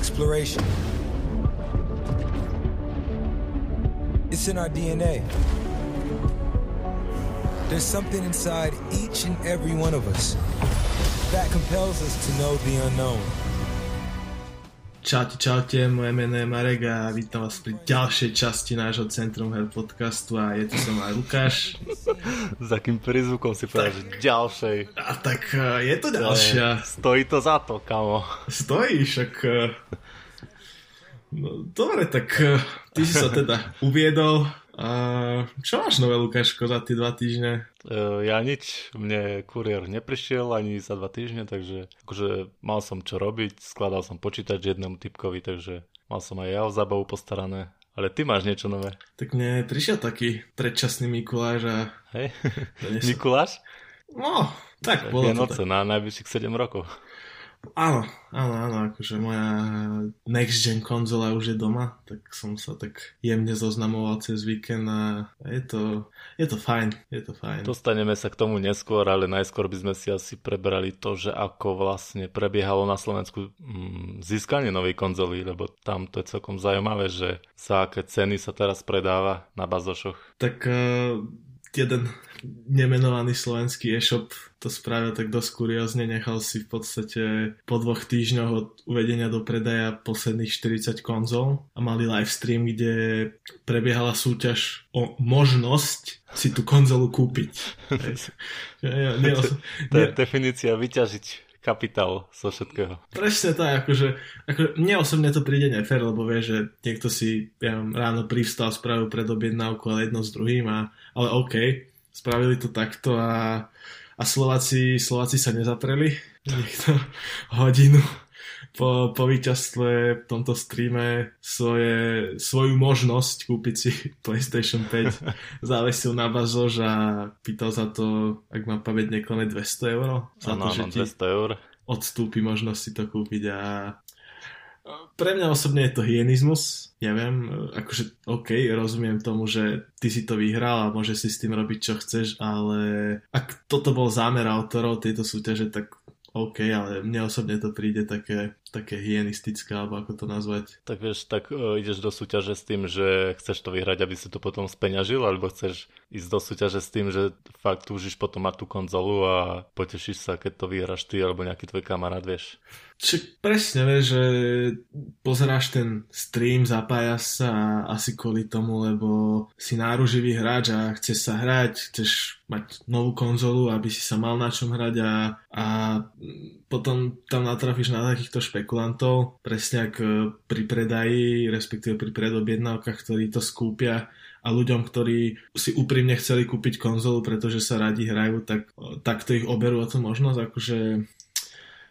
exploration. It's in our DNA. There's something inside each and every one of us that compels us to know the unknown. Čaute, čaute, moje meno je Marek a vítam vás pri ďalšej časti nášho Centrum Her podcastu a je tu som aj Lukáš. Za akým prízvukom si povedal, že ďalšej. A tak uh, je to ďalšia. Stojí to za to, kamo. Stojí, však... Uh, no, dobre, tak uh, ty si sa teda uviedol. A čo máš nové, Lukáško, za tie dva týždne? Uh, ja nič, mne kuriér neprišiel ani za dva týždne, takže akože mal som čo robiť, skladal som počítač jednému typkovi, takže mal som aj ja o zábavu postarané. Ale ty máš niečo nové. Tak mne prišiel taký predčasný Mikuláš a... Hej? Mikuláš? No, tak bolo Vianoce to tak. na najbližších 7 rokov. Áno, áno, áno, akože moja next gen konzola už je doma, tak som sa tak jemne zoznamoval cez víkend a je to, je to fajn, je to fajn. Dostaneme sa k tomu neskôr, ale najskôr by sme si asi prebrali to, že ako vlastne prebiehalo na Slovensku mm, získanie novej konzoly, lebo tam to je celkom zaujímavé, že za aké ceny sa teraz predáva na bazošoch. Tak uh, jeden nemenovaný slovenský e-shop to spravil tak dosť kuriózne, nechal si v podstate po dvoch týždňoch od uvedenia do predaja posledných 40 konzol a mali live stream, kde prebiehala súťaž o možnosť si tú konzolu kúpiť. to je definícia vyťažiť kapitál zo všetkého. Presne tak, akože, akože mne osobne to príde nefér, lebo vie, že niekto si ja, ráno privstal, spravil predobjednávku, ale jedno s druhým, a, ale OK, spravili to takto a, a Slováci, Slováci sa nezatreli. Niekto hodinu po, po víťazstve v tomto streame svoje, svoju možnosť kúpiť si PlayStation 5 závesil na bazož a pýtal za to, ak má pamäť neklame 200 eur. Za ano, to, že 200 eur. Odstúpi možnosť si to kúpiť a pre mňa osobne je to hyenizmus, neviem, akože OK, rozumiem tomu, že ty si to vyhral a môže si s tým robiť čo chceš, ale ak toto bol zámer autorov tejto súťaže, tak OK, ale mne osobne to príde také, také hyenistické, alebo ako to nazvať. Tak vieš, tak uh, ideš do súťaže s tým, že chceš to vyhrať, aby si to potom speňažil, alebo chceš ísť do súťaže s tým, že fakt túžiš potom mať tú konzolu a potešíš sa, keď to vyhráš ty alebo nejaký tvoj kamarát, vieš. Čiže presne vieš, že pozeráš ten stream, zapájaš sa asi kvôli tomu, lebo si náruživý hráč a chceš sa hrať, chceš mať novú konzolu, aby si sa mal na čom hrať a, a potom tam natrafíš na takýchto špekulantov, presne ako pri predaji, respektíve pri predobjednávkach, ktorí to skúpia a ľuďom, ktorí si úprimne chceli kúpiť konzolu, pretože sa radi hrajú, tak, tak to ich oberú o tú možnosť, akože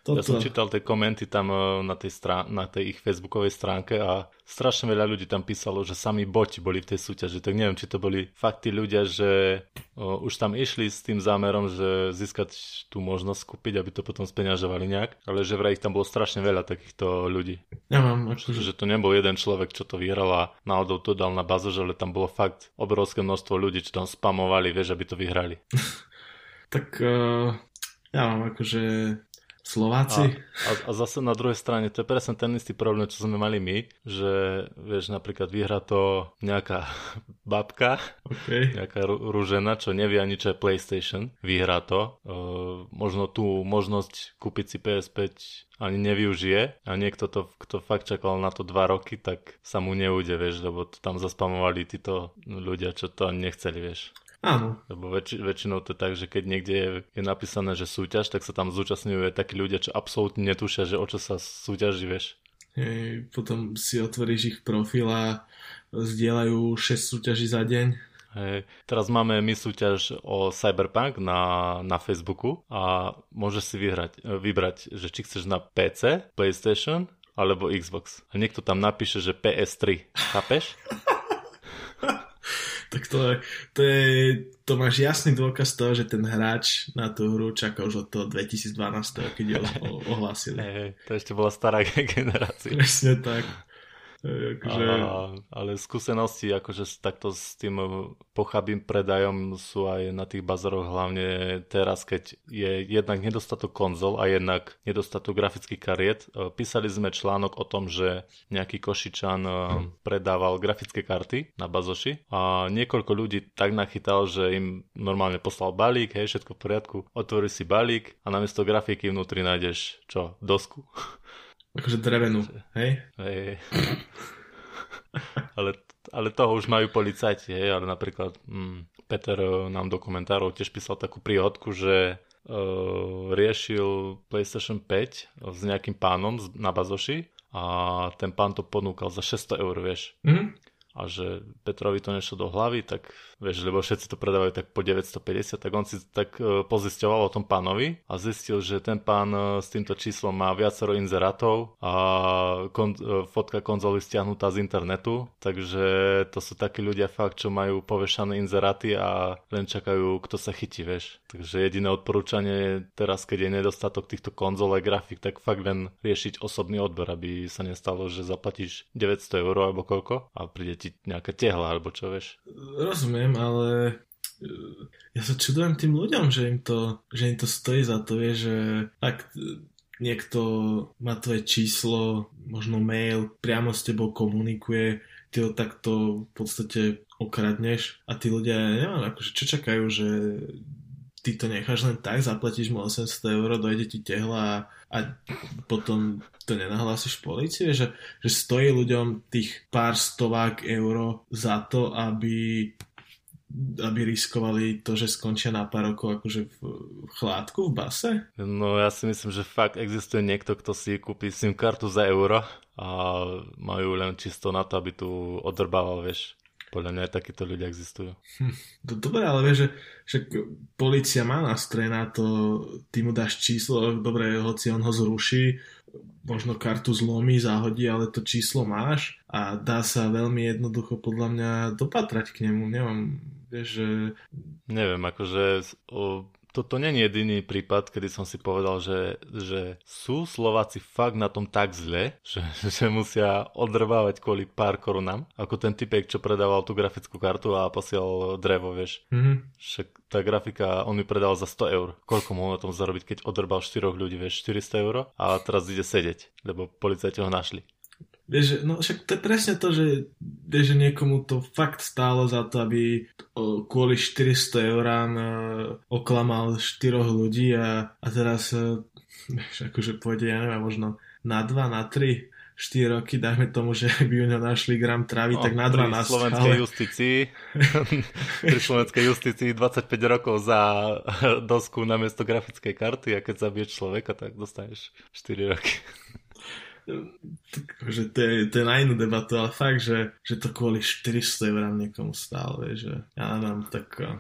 toto... Ja som čítal tie komenty tam e, na tej, strán- na tej ich facebookovej stránke a strašne veľa ľudí tam písalo, že sami boti boli v tej súťaži. Tak neviem, či to boli fakt tí ľudia, že o, už tam išli s tým zámerom, že získať tú možnosť kúpiť, aby to potom speňažovali nejak, ale že vraj ich tam bolo strašne veľa takýchto ľudí. Ja mám. Že to nebol jeden človek, čo to vyhral a náhodou to dal na bazu, ale tam bolo fakt obrovské množstvo ľudí, čo tam spamovali, vieš, aby to vyhrali. tak uh, ja mám akože Slováci. A, a, a zase na druhej strane, to je presne ten istý problém, čo sme mali my, že vieš, napríklad vyhrá to nejaká babka, okay. nejaká rúžena, čo nevie ani čo je PlayStation, vyhrá to. E, možno tú možnosť kúpiť si PS5 ani nevyužije a niekto to, kto fakt čakal na to dva roky, tak sa mu neude, vieš, lebo tam zaspamovali títo ľudia, čo to ani nechceli, vieš. Áno. Lebo väč- väčšinou to je tak, že keď niekde je, je napísané, že súťaž, tak sa tam zúčastňujú takí ľudia, čo absolútne netušia, že o čo sa súťaží, vieš. Hej, potom si otvoríš ich profil a zdieľajú 6 súťaží za deň. Hej, teraz máme my súťaž o Cyberpunk na, na Facebooku a môžeš si vyhrať, vybrať, že či chceš na PC, PlayStation alebo Xbox. A niekto tam napíše, že PS3. Chápeš? tak to, je, to, je, to máš jasný dôkaz toho, že ten hráč na tú hru čaká už od toho 2012, keď ju ohlásili. Hey, to ešte bola stará generácia. Presne tak. Akože... A, ale skúsenosti akože takto s tým pochabým predajom sú aj na tých bazaroch hlavne teraz, keď je jednak nedostatok konzol a jednak nedostatok grafických kariet. E, písali sme článok o tom, že nejaký Košičan e, predával grafické karty na bazoši a niekoľko ľudí tak nachytal, že im normálne poslal balík, hej, všetko v poriadku, otvorí si balík a namiesto grafiky vnútri nájdeš čo, dosku. Akože drevenú, hej? Hej. ale, ale toho už majú policajti, hej, ale napríklad mm, Peter eh, nám dokumentárov tiež písal takú príhodku, že uh, riešil PlayStation 5 s nejakým pánom na bazoši a ten pán to ponúkal za 600 eur, vieš. Mm-hmm a že Petrovi to nešlo do hlavy, tak vieš, lebo všetci to predávajú tak po 950, tak on si tak e, pozisťoval o tom pánovi a zistil, že ten pán e, s týmto číslom má viacero inzerátov a kon, e, fotka konzoly stiahnutá z internetu, takže to sú takí ľudia fakt, čo majú povešané inzeráty a len čakajú, kto sa chytí, vieš. Takže jediné odporúčanie teraz, keď je nedostatok týchto konzol a grafik, tak fakt len riešiť osobný odber, aby sa nestalo, že zaplatíš 900 eur alebo koľko a príde ti nejaká tehla, alebo čo vieš. Rozumiem, ale e, ja sa čudujem tým ľuďom, že im to, že im to stojí za to, je, že ak niekto má tvoje číslo, možno mail, priamo s tebou komunikuje, ty ho takto v podstate okradneš a tí ľudia, neviem, akože čo čakajú, že ty to necháš len tak, zaplatíš mu 800 eur, dojde ti tehla a, a potom to nenahlásiš policii, že, že stojí ľuďom tých pár stovák eur za to, aby aby riskovali to, že skončia na pár rokov akože v, chládku, v base? No ja si myslím, že fakt existuje niekto, kto si kúpi SIM kartu za euro a majú len čisto na to, aby tu odrbával, vieš. Podľa mňa aj takíto ľudia existujú. Hm, dobre, ale vieš, že, že policia má nástroje na to, ty mu dáš číslo, dobre, hoci on ho zruší, možno kartu zlomí, zahodí, ale to číslo máš a dá sa veľmi jednoducho podľa mňa dopatrať k nemu. Neviem, vieš, že... Neviem, akože o, toto nie je jediný prípad, kedy som si povedal, že, že sú Slováci fakt na tom tak zle, že, že musia odrbávať kvôli pár korunám, ako ten typek, čo predával tú grafickú kartu a posielal drevo, vieš. Mm-hmm. Však tá grafika, on mi predal za 100 eur. Koľko mohol na tom zarobiť, keď odrbal 4 ľudí, vieš, 400 eur a teraz ide sedieť, lebo policajti ho našli. Vieš, no však to je presne to, že, vieš, že niekomu to fakt stálo za to, aby kvôli 400 eurám e, oklamal 4 ľudí a, a teraz e, vieš, akože pôjde, ja neviem, možno na 2, na 3 4 roky, dajme tomu, že by u ňa našli gram trávy, no, tak na 2 na slovenskej ale... justícii. Pri slovenskej justícii 25 rokov za dosku na miesto grafickej karty a keď zabiješ človeka, tak dostaneš 4 roky že to je, to je na inú debatu, ale fakt, že, že to kvôli 400 eur niekomu stále, že ja neviem, tak, eh,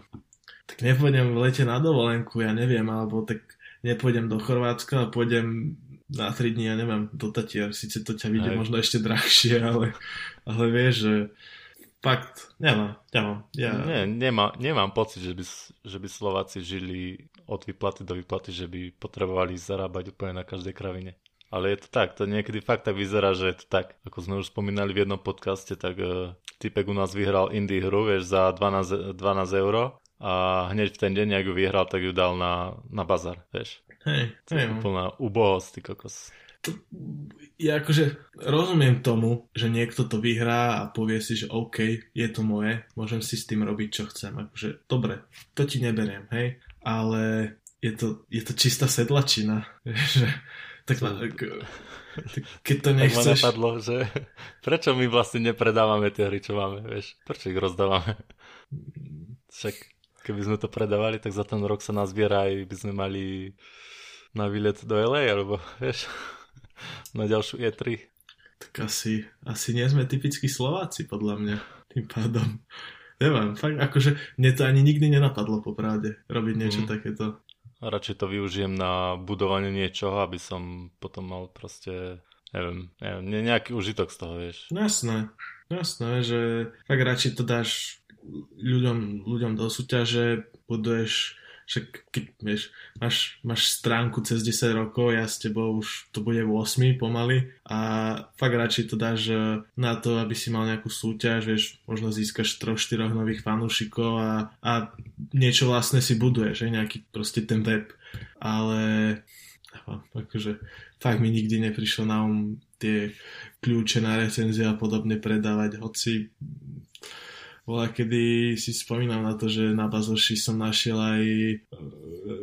tak nepôjdem v lete na dovolenku, ja neviem, alebo tak nepôjdem do Chorvátska, ale pôjdem na 3 dní, ja neviem, do Tatier, síce to ťa vidie možno ešte drahšie, ale, ale vieš, že fakt, nemám, nemám. Ja... Nie, nemá, nemám pocit, že by, že by Slováci žili od výplaty do výplaty, že by potrebovali zarábať úplne na každej kravine. Ale je to tak, to niekedy fakt tak vyzerá, že je to tak. Ako sme už spomínali v jednom podcaste, tak uh, typek u nás vyhral indie hru, vieš, za 12, 12 euro a hneď v ten deň, ak ju vyhral, tak ju dal na, na bazar, vieš. Hej, to je úplná ubohosť, ty kokos. To, ja akože rozumiem tomu, že niekto to vyhrá a povie si, že OK, je to moje, môžem si s tým robiť, čo chcem. Akože, dobre, to ti neberiem, hej, ale je to, je to čistá sedlačina, že tak, tak, keď to nechceš... Tak ma napadlo, že prečo my vlastne nepredávame tie hry, čo máme, vieš? Prečo ich rozdávame? Však keby sme to predávali, tak za ten rok sa nás aj by sme mali na výlet do LA, alebo vieš, na ďalšiu E3. Tak asi, asi nie sme typickí Slováci, podľa mňa, tým pádom. Neviem, fakt, akože mne to ani nikdy nenapadlo, popravde, robiť niečo mm. takéto. Radšej to využijem na budovanie niečoho, aby som potom mal proste, neviem, neviem nejaký užitok z toho, vieš. No jasné, jasné, že tak radšej to dáš ľuďom, ľuďom do súťaže, buduješ však keď, vieš, máš, máš stránku cez 10 rokov, ja s tebou už to bude 8 pomaly a fakt radšej to dáš na to, aby si mal nejakú súťaž, vieš, možno získaš 3-4 nových fanúšikov a, a niečo vlastne si buduješ, že nejaký proste ten web, ale akože fakt mi nikdy neprišlo na um tie kľúče na recenzie a podobne predávať, hoci bola, kedy si spomínam na to, že na Bazoši som našiel aj e,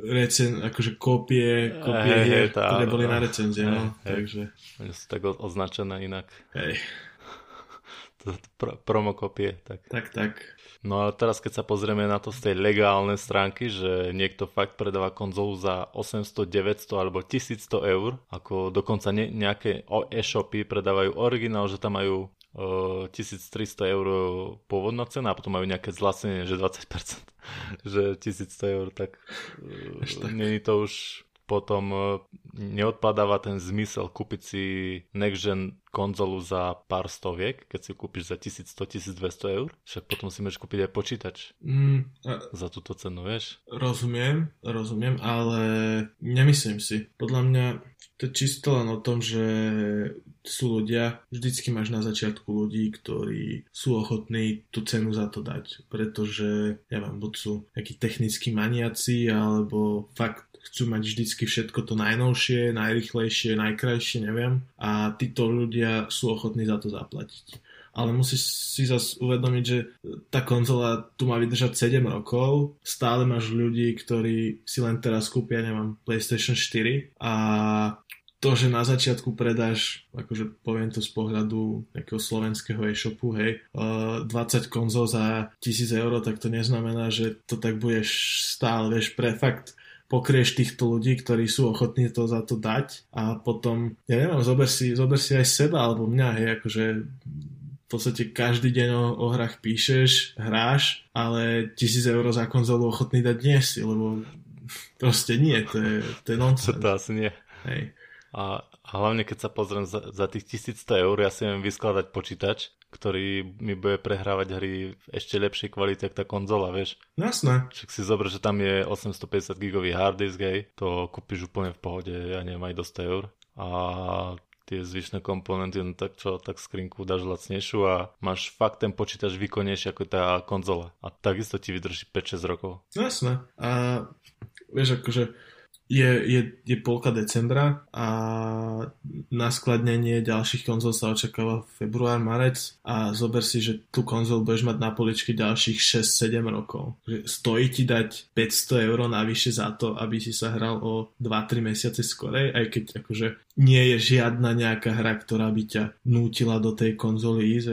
recen, akože kópie, kópie hey, hier, tá, ktoré boli tá, na recenzie, hey, no, hey. takže. Oni sú tak označené inak. Hej. Pro, promokopie, tak. Tak, tak. No a teraz keď sa pozrieme na to z tej legálnej stránky, že niekto fakt predáva konzolu za 800, 900 alebo 1100 eur, ako dokonca ne, nejaké e-shopy predávajú originál, že tam majú 1300 eur pôvodná cena a potom majú nejaké zlacnenie, že 20%, že 1100 eur, tak, tak. není to už potom e, neodpadáva ten zmysel kúpiť si next gen konzolu za pár stoviek, keď si kúpiš za 1100-1200 eur, však potom si môžeš kúpiť aj počítač mm, a... za túto cenu, vieš? Rozumiem, rozumiem, ale nemyslím si. Podľa mňa to je čisto len o tom, že sú ľudia, vždycky máš na začiatku ľudí, ktorí sú ochotní tú cenu za to dať, pretože, ja vám buď sú nejakí technickí maniaci, alebo fakt chcú mať vždycky všetko to najnovšie, najrychlejšie, najkrajšie, neviem. A títo ľudia sú ochotní za to zaplatiť. Ale musíš si zase uvedomiť, že tá konzola tu má vydržať 7 rokov, stále máš ľudí, ktorí si len teraz kúpia, neviem, PlayStation 4 a to, že na začiatku predáš, akože poviem to z pohľadu nejakého slovenského e-shopu, hej, 20 konzol za 1000 eur, tak to neznamená, že to tak budeš stále, vieš, pre fakt pokrieš týchto ľudí, ktorí sú ochotní to za to dať a potom, ja neviem, zober si, zober si aj seba alebo mňa, hej, akože v podstate každý deň o, o hrách píšeš, hráš, ale tisíc eur za konzolu ochotný dať nie si, lebo proste nie, to je, to je nonsense. To asi nie. Hej. A, a hlavne keď sa pozriem za, za tých 1100 eur, ja si viem vyskladať počítač, ktorý mi bude prehrávať hry v ešte lepšej kvalite ako tá konzola, vieš. Jasné. Však si zober, že tam je 850 gigový hard disk, hej, to kúpiš úplne v pohode, ja neviem, aj do 100 eur. A tie zvyšné komponenty, no tak čo, tak skrinku dáš lacnejšiu a máš fakt ten počítač výkonnejší ako tá konzola. A takisto ti vydrží 5-6 rokov. Jasné. A vieš, akože je, je, je polka decembra a na skladnenie ďalších konzol sa očakáva február, marec a zober si, že tú konzol budeš mať na poličke ďalších 6-7 rokov. Stojí ti dať 500 eur navyše za to, aby si sa hral o 2-3 mesiace skorej, aj keď akože nie je žiadna nejaká hra, ktorá by ťa nútila do tej konzoly ísť.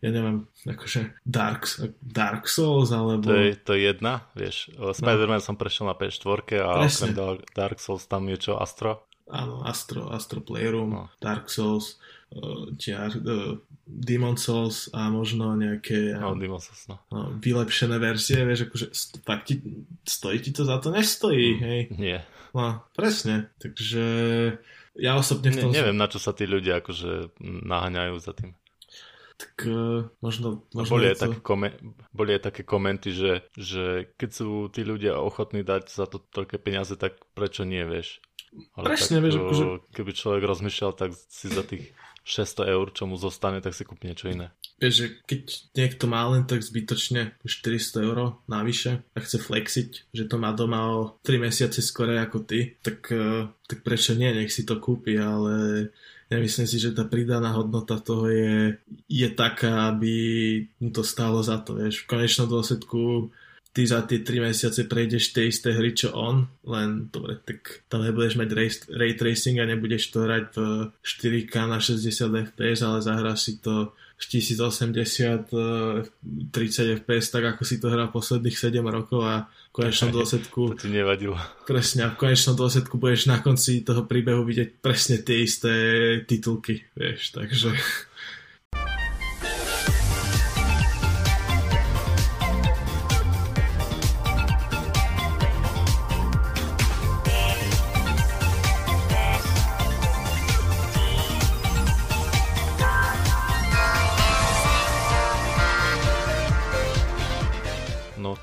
Ja neviem, akože Dark, Dark Souls, alebo... To je, to je jedna, vieš. Spider-Man no. som prešiel na PS4 a Presne. okrem Dark Souls tam je čo, Astro? Áno, Astro, Astro Playroom, no. Dark Souls, uh, tia, uh, Demon Souls a možno nejaké no, Demon Souls, no. no. vylepšené verzie, vieš, akože tak ti, stojí ti to za to? Nestojí, mm, hej? Nie. No, presne, takže ja osobne v tom... Ne, neviem, na čo sa tí ľudia akože naháňajú za tým. Tak uh, možno... možno boli, aj také komen- boli aj také komenty, že, že keď sú tí ľudia ochotní dať za to toľké peniaze, tak prečo nie, vieš? Ale Presne, tak, vieš, akože... Keby človek rozmýšľal, tak si za tých 600 eur, čo mu zostane, tak si kúpi niečo iné. Že keď niekto má len tak zbytočne 400 eur navyše a chce flexiť, že to má doma o 3 mesiace skore ako ty, tak, eh, tak prečo nie, nech si to kúpi, ale nemyslím si, že tá pridaná hodnota toho je, je taká, aby mu to stálo za to, vieš. V konečnom dôsledku ty za tie 3 mesiace prejdeš tie isté hry, čo on, len dobre, tak tam nebudeš mať ray, ray tracing a nebudeš to hrať v 4K na 60 fps, ale zahráš si to 1080 30 fps, tak ako si to hral posledných 7 rokov a v konečnom dôsledku... To ti nevadilo. Presne, a v konečnom dôsledku budeš na konci toho príbehu vidieť presne tie isté titulky, vieš, takže...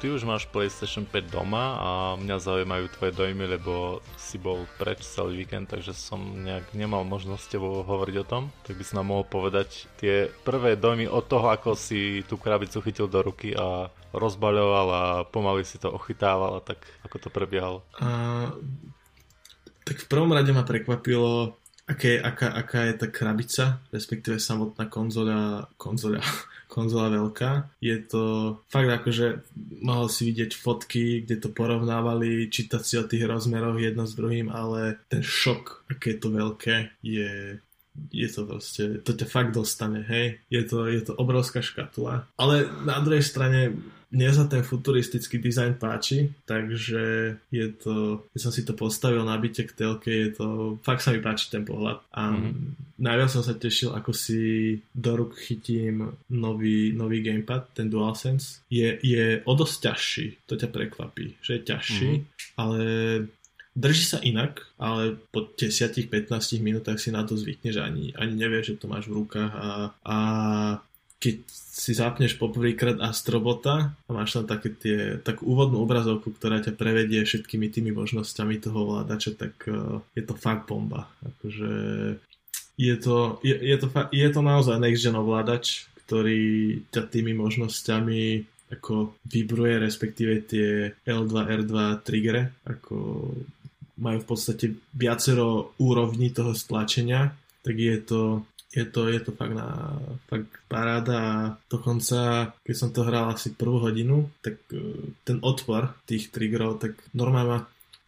ty už máš PlayStation 5 doma a mňa zaujímajú tvoje dojmy, lebo si bol preč celý víkend, takže som nejak nemal možnosť s tebou hovoriť o tom. Tak by si nám mohol povedať tie prvé dojmy od toho, ako si tú krabicu chytil do ruky a rozbaľoval a pomaly si to ochytával a tak ako to prebiehalo. Uh, tak v prvom rade ma prekvapilo, aké, aká, aká je tá krabica, respektíve samotná konzola, konzola, konzola veľká. Je to fakt ako, že mohol si vidieť fotky, kde to porovnávali, čítať si o tých rozmeroch jedno s druhým, ale ten šok, aké je to veľké, je je to proste, to ťa fakt dostane, hej. Je to, je to obrovská škatula. Ale na druhej strane mne sa ten futuristický dizajn páči, takže je to, keď som si to postavil na byte k telke, je to, fakt sa mi páči ten pohľad. A mm-hmm. najviac som sa tešil, ako si do ruk chytím nový, nový gamepad, ten DualSense. Je, je o dosť ťažší, to ťa prekvapí, že je ťažší, mm-hmm. ale Drží sa inak, ale po 10-15 minútach si na to zvykneš a ani, ani nevieš, že to máš v rukách a, a keď si zapneš poprvýkrát Astrobota a máš tam také tie, takú úvodnú obrazovku, ktorá ťa prevedie všetkými tými možnosťami toho vládača, tak uh, je to fakt bomba. Akože je to, je, je to, je to naozaj next gen ovládač, ktorý ťa tými možnosťami ako vybruje, respektíve tie L2, R2 triggere, ako majú v podstate viacero úrovní toho stlačenia, tak je to je to, je to fakt, na, fakt paráda a dokonca, keď som to hral asi prvú hodinu, tak e, ten odpor tých triggerov, tak normálne ma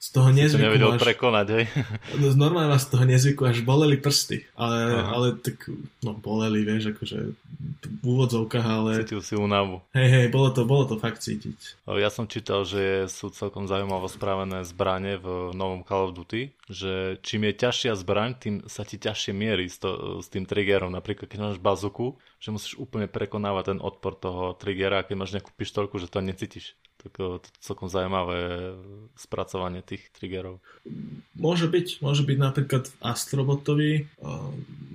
z toho nezvyku to nevedel až, prekonať, hej? No, normálne ma z toho nezvyku až boleli prsty, ale, ale tak, no boleli, vieš, akože v úvodzovkách, ale... Cítil si únavu. Hej, hej, bolo to, bolo to fakt cítiť. Ja som čítal, že sú celkom zaujímavo správené zbranie v novom Call of Duty, že čím je ťažšia zbraň, tým sa ti ťažšie mierí s, to, s tým triggerom. Napríklad, keď máš bazuku, že musíš úplne prekonávať ten odpor toho triggera, keď máš nejakú pištolku, že to necítiš tak celkom zaujímavé spracovanie tých triggerov. Môže byť, môže byť napríklad v Astrobotovi,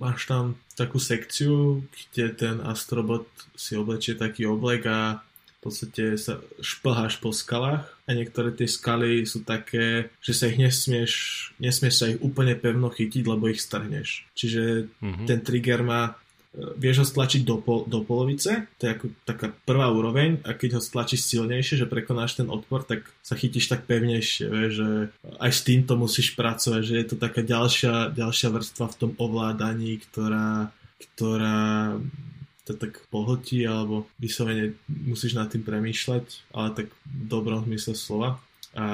máš tam takú sekciu, kde ten Astrobot si oblečie taký oblek a v podstate sa šplháš po skalách a niektoré tie skaly sú také, že sa ich nesmieš, nesmieš sa ich úplne pevno chytiť, lebo ich strhneš. Čiže mm-hmm. ten trigger má vieš ho stlačiť do, pol, do polovice, to je ako taká prvá úroveň. A keď ho stlačíš silnejšie, že prekonáš ten odpor, tak sa chytíš tak pevnejšie, vieš, že aj s týmto musíš pracovať, že je to taká ďalšia, ďalšia vrstva v tom ovládaní, ktorá, ktorá to tak pohltí alebo vyslovene musíš nad tým premýšľať, ale tak v dobrom zmysle slova. A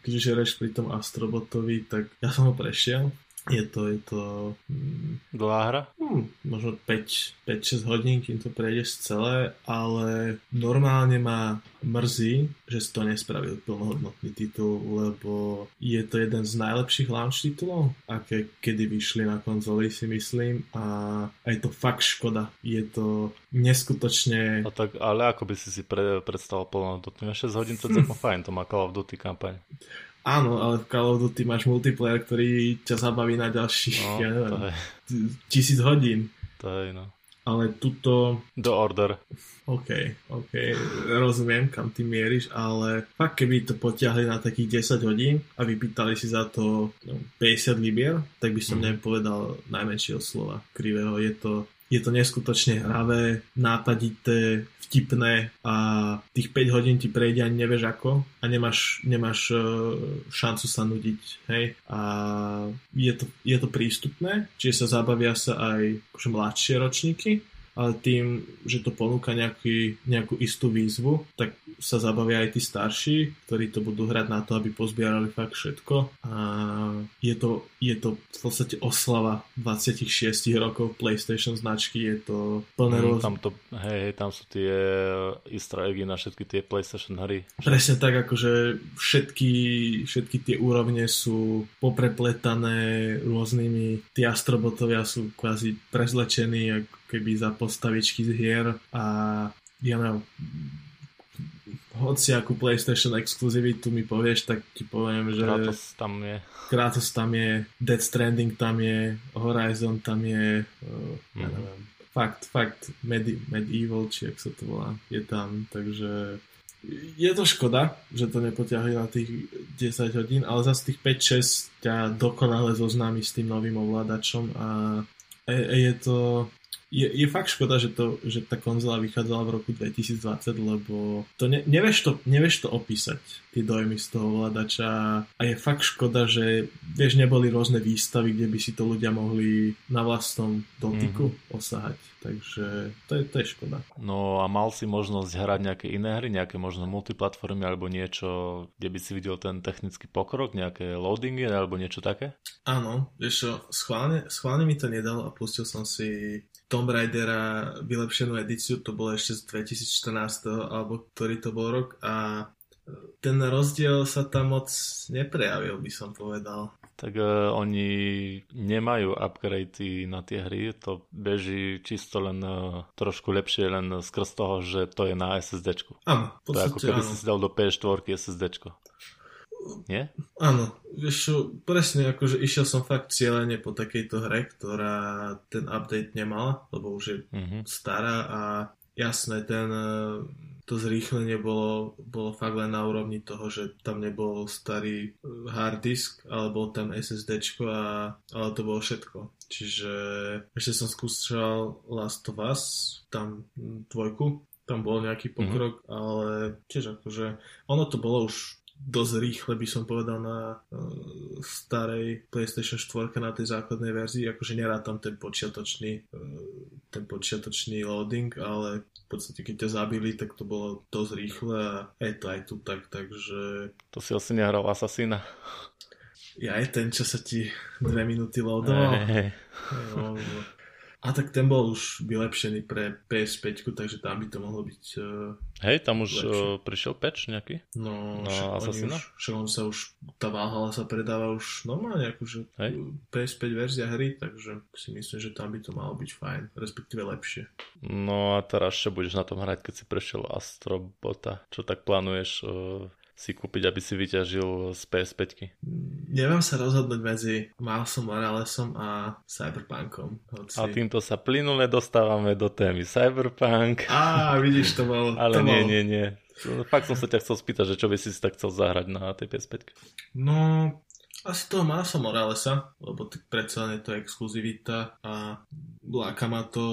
keďže žereš pri tom Astrobotovi, tak ja som ho prešiel je to, je to... Mm, Dlhá hra? Hmm, možno 5-6 hodín, kým to prejdeš celé, ale normálne ma mrzí, že si to nespravil plnohodnotný titul, lebo je to jeden z najlepších launch titulov, aké kedy vyšli na konzoli si myslím a je to fakt škoda. Je to neskutočne... A tak, ale ako by si si pre, predstavoval plnohodnotný? 6 hodín to je hm. fajn, to má Call of Duty kampaň. Áno, ale v Call of Duty máš multiplayer, ktorý ťa zabaví na ďalších, no, ja neviem, tisíc hodín. To je, no. Ale tuto... Do order. OK, OK, rozumiem, kam ty mieríš, ale fakt keby to potiahli na takých 10 hodín a vypýtali si za to no, 50 libier, tak by som mm. nepovedal najmenšieho slova krivého. Je to, je to neskutočne hravé, nápadité, vtipné a tých 5 hodín ti prejde ani nevieš ako a nemáš, nemáš e, šancu sa nudiť, hej. A je to, je to prístupné, čiže sa zabavia sa aj akože mladšie ročníky, ale tým, že to ponúka nejaký, nejakú istú výzvu, tak sa zabavia aj tí starší, ktorí to budú hrať na to, aby pozbierali fakt všetko. A je to, je to v podstate oslava 26 rokov PlayStation značky, je to plné mm, tam, to, hej, tam sú tie easter eggy na všetky tie PlayStation hry. Presne tak, akože všetky, všetky tie úrovne sú poprepletané rôznymi, tí astrobotovia sú kvázi prezlečení ako keby za postavičky z hier a ja neviem, hoci akú PlayStation exkluzivitu mi povieš, tak ti poviem, že Kratos tam je. Kratos tam je, Dead Stranding tam je, Horizon tam je, uh, mm. ja mhm. neviem, fakt, fakt Medi- Medieval, či jak sa to volá, je tam, takže je to škoda, že to nepoťahli na tých 10 hodín, ale zase tých 5-6 ťa dokonale zoznámi s tým novým ovládačom a je to je, je fakt škoda, že, to, že tá konzola vychádzala v roku 2020, lebo to ne, nevieš, to, nevieš to opísať, tie dojmy z toho ovládača a je fakt škoda, že vieš, neboli rôzne výstavy, kde by si to ľudia mohli na vlastnom dotyku mm-hmm. osahať. Takže to je, to je škoda. No a mal si možnosť hrať nejaké iné hry, nejaké možno multiplatformy alebo niečo, kde by si videl ten technický pokrok, nejaké loadingy alebo niečo také? Áno, vieš čo, schválne, schválne mi to nedal a pustil som si Tomb Raidera vylepšenú edíciu, to bolo ešte z 2014, alebo ktorý to bol rok a ten rozdiel sa tam moc neprejavil, by som povedal. Tak uh, oni nemajú upgrady na tie hry, to beží čisto len uh, trošku lepšie len skrz toho, že to je na SSD. Áno, To je ako keby áno. si dal do PS4 SSD. Nie? Áno, vieš čo, presne akože išiel som fakt cieľene po takejto hre, ktorá ten update nemala, lebo už je uh-huh. stará a jasné, ten, to zrýchlenie bolo, bolo fakt len na úrovni toho, že tam nebol starý hard disk, ale bol tam SSD a, ale to bolo všetko. Čiže ešte som skúšal Last of Us, tam dvojku, tam bol nejaký pokrok, mm-hmm. ale tiež akože ono to bolo už dosť rýchle by som povedal na uh, starej PlayStation 4 na tej základnej verzii, akože nerátam ten počiatočný uh, ten počiatočný loading, ale v podstate keď ťa zabili, tak to bolo dosť rýchle a je to aj tu tak, takže... To si asi nehral Assassina. Ja aj ten, čo sa ti dve minúty loadoval. Hey, hey. No, no. A tak ten bol už vylepšený pre PS5, takže tam by to mohlo byť uh, Hej, tam už uh, prišiel patch nejaký? No, no Assassina? Však on sa už, tá váhala sa predáva už normálne, akože Hej. PS5 verzia hry, takže si myslím, že tam by to malo byť fajn, respektíve lepšie. No a teraz čo budeš na tom hrať, keď si prešiel Astrobota? Čo tak plánuješ uh, si kúpiť, aby si vyťažil z PS5. Neviem sa rozhodnúť medzi Milesom Moralesom a Cyberpunkom. Hoci... A týmto sa plynule dostávame do témy Cyberpunk. Á, vidíš, to bol... Ale to nie, bol... nie, nie. Fakt som sa ťa chcel spýtať, že čo by si si tak chcel zahrať na tej PS5. No, asi toho Milesa Moralesa, lebo tak predsa je to exkluzivita a láka ma to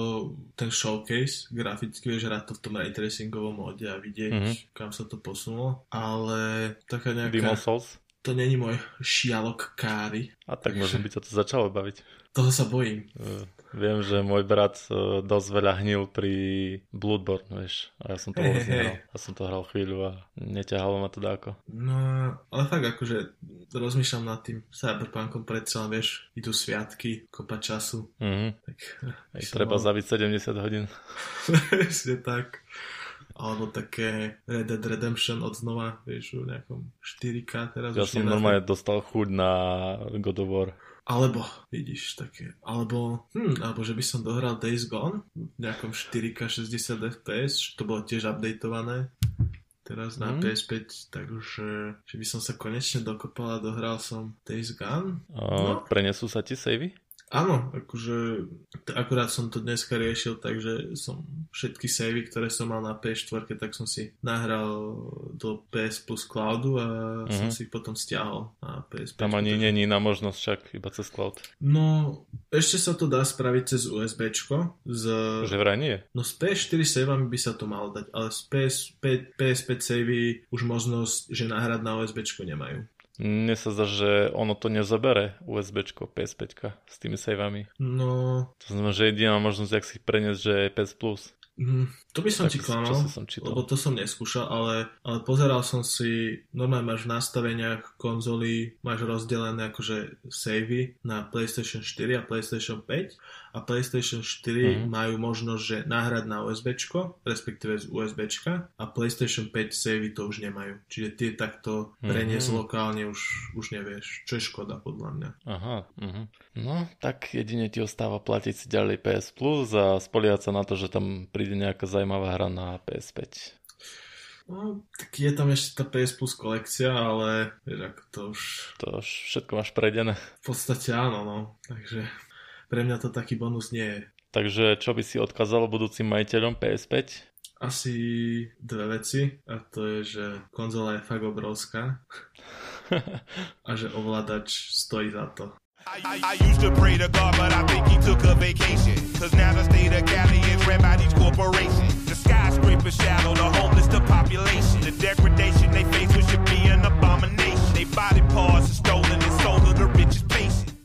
ten showcase, graficky vieš hrať to v tom raytracingovom mode a vidieť, mm-hmm. kam sa to posunulo, ale taká nejaká... Demon Souls? To není môj šialok káry. A tak možno by sa to začalo baviť. Toho sa bojím. Uh, viem, že môj brat uh, dosť veľa hnil pri Bloodborne, vieš. A ja som to hey, hey. hral. Ja som to hral chvíľu a neťahalo ma to dáko. No, ale fakt akože rozmýšľam nad tým Cyberpunkom predsa, vieš, idú sviatky, kopa času. Mm-hmm. Tak, Aj treba mal... zabiť 70 hodín. Presne tak alebo také Red Dead Redemption od znova, vieš, v nejakom 4K teraz. Ja som normálne dostal chuť na God of War. Alebo, vidíš, také, alebo, hm, alebo že by som dohral Days Gone v nejakom 4K 60 FPS, to bolo tiež updateované teraz na mm. PS5, takže že by som sa konečne dokopal a dohral som Days Gone. no. Prenesú sa ti savey? Áno, akože akurát som to dneska riešil, takže som všetky savey, ktoré som mal na PS4, tak som si nahral do PS Plus Cloudu a uh-huh. som si ich potom stiahol na PS. Tam ani není na možnosť však iba cez cloud. No, ešte sa to dá spraviť cez USB. Z... Že vraj nie? No z PS4 savami by sa to malo dať, ale z PS5, PS5 savy už možnosť, že nahrať na USB nemajú. Mne sa zdá, že ono to nezabere USB PS5 s tými saveami. No... To znamená, že jediná možnosť, ak si preniesť, že je PS Plus. Mm, to by som tak, ti klamal, som lebo to som neskúšal, ale, ale pozeral som si, normálne máš v nastaveniach konzoly, máš rozdelené akože savey na PlayStation 4 a PlayStation 5 a PlayStation 4 mm-hmm. majú možnosť, že nahrať na USB, respektíve z USB a PlayStation 5 savey to už nemajú. Čiže tie takto mhm. preniesť mm-hmm. lokálne už, už nevieš, čo je škoda podľa mňa. Aha, uh-huh. no tak jedine ti ostáva platiť si ďalej PS Plus a spoliať sa na to, že tam príde nejaká zaujímavá hra na PS5. No, tak je tam ešte tá PS Plus kolekcia, ale vieš, to už... To už všetko máš prejdené. V podstate áno, no. Takže pre mňa to taký bonus nie je. Takže čo by si odkázal budúcim majiteľom PS5? asi dve veci a to je, že konzola je fakt obrovská a že ovládač stojí za to. I, I, I used to pray to God, but I think he took a vacation. Cause now the state of Cali is ran by these corporations. The skyscrapers shallow, the homeless, the population. The degradation they face, which should be an abomination. They body parts are stolen and sold to the richest.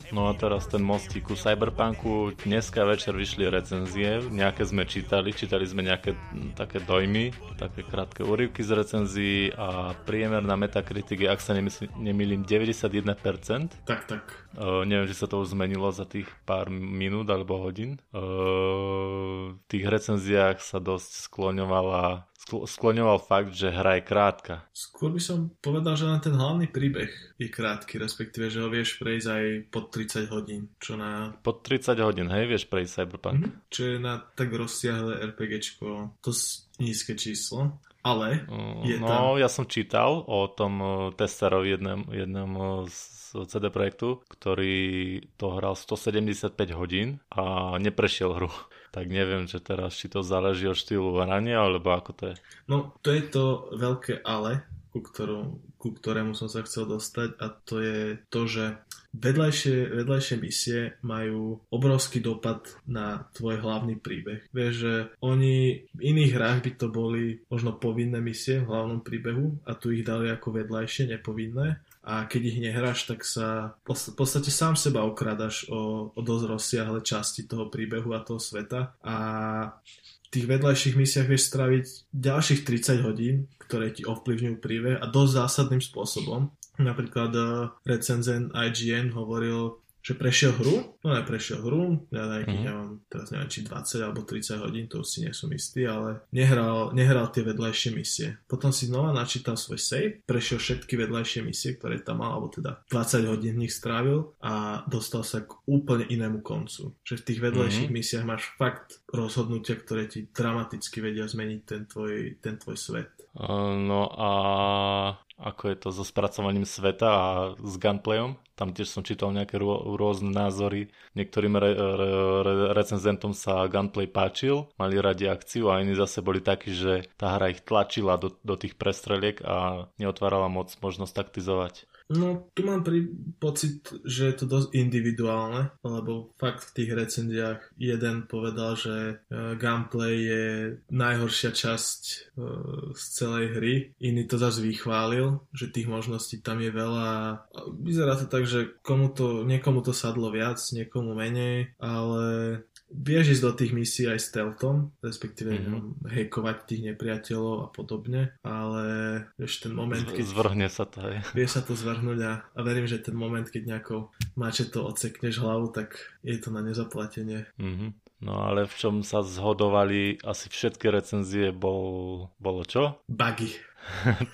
No a teraz ten mostík ku Cyberpunku. Dneska večer vyšli recenzie, nejaké sme čítali, čítali sme nejaké také dojmy, také krátke úryvky z recenzií a priemer na Metacritic je, ak sa nemýlim, 91%. Tak, tak. Uh, neviem, či sa to už zmenilo za tých pár minút alebo hodín. Uh, v tých recenziách sa dosť skloňovala skloňoval fakt, že hra je krátka. Skôr by som povedal, že len ten hlavný príbeh je krátky, respektíve, že ho vieš prejsť aj pod 30 hodín. Čo na... Pod 30 hodín, hej, vieš prejsť Cyberpunk. Mm-hmm. Čo je na tak rozsiahle RPGčko, to nízke číslo. Ale je no, tam... ja som čítal o tom testerovi jednom, jednom z CD Projektu, ktorý to hral 175 hodín a neprešiel hru tak neviem, že teraz či to záleží od štýlu hrania, alebo ako to je. No, to je to veľké ale, ku, ktorom, ku ktorému som sa chcel dostať a to je to, že vedľajšie, vedľajšie misie majú obrovský dopad na tvoj hlavný príbeh. Vieš, že oni v iných hrách by to boli možno povinné misie v hlavnom príbehu a tu ich dali ako vedľajšie, nepovinné a keď ich nehráš, tak sa v podstate sám seba okradaš o, o dosť rozsiahle časti toho príbehu a toho sveta a v tých vedľajších misiach vieš straviť ďalších 30 hodín, ktoré ti ovplyvňujú príbeh a dosť zásadným spôsobom. Napríklad uh, recenzent IGN hovoril, že prešiel hru, no ne prešiel hru, ja nejakých, mm. ja mám teraz neviem, či 20 alebo 30 hodín, to už si nie som istý, ale nehral, nehral tie vedľajšie misie. Potom si znova načítal svoj save, prešiel všetky vedľajšie misie, ktoré tam mal, alebo teda 20 hodín v nich strávil a dostal sa k úplne inému koncu. Že v tých vedľajších mm. misiách máš fakt rozhodnutia, ktoré ti dramaticky vedia zmeniť ten tvoj, ten tvoj svet. No a ako je to so spracovaním sveta a s gunplayom. Tam tiež som čítal nejaké rô, rôzne názory. Niektorým re, re, re, recenzentom sa gunplay páčil, mali radi akciu a iní zase boli takí, že tá hra ich tlačila do, do tých prestreliek a neotvárala moc možnosť taktizovať. No, tu mám pri pocit, že je to dosť individuálne, lebo fakt v tých recenziách jeden povedal, že uh, gameplay je najhoršia časť uh, z celej hry, iný to zase vychválil, že tých možností tam je veľa vyzerá to tak, že komu to, niekomu to sadlo viac, niekomu menej, ale vieš ísť do tých misií aj stealthom, respektíve mm-hmm. hackovať tých nepriateľov a podobne, ale vieš ten moment, keď... Zvrhne sa to aj. Vie sa to zvrhnúť a, a verím, že ten moment, keď nejakou to odsekneš hlavu, tak je to na nezaplatenie. Mm-hmm. No ale v čom sa zhodovali asi všetky recenzie bol, bolo čo? Buggy.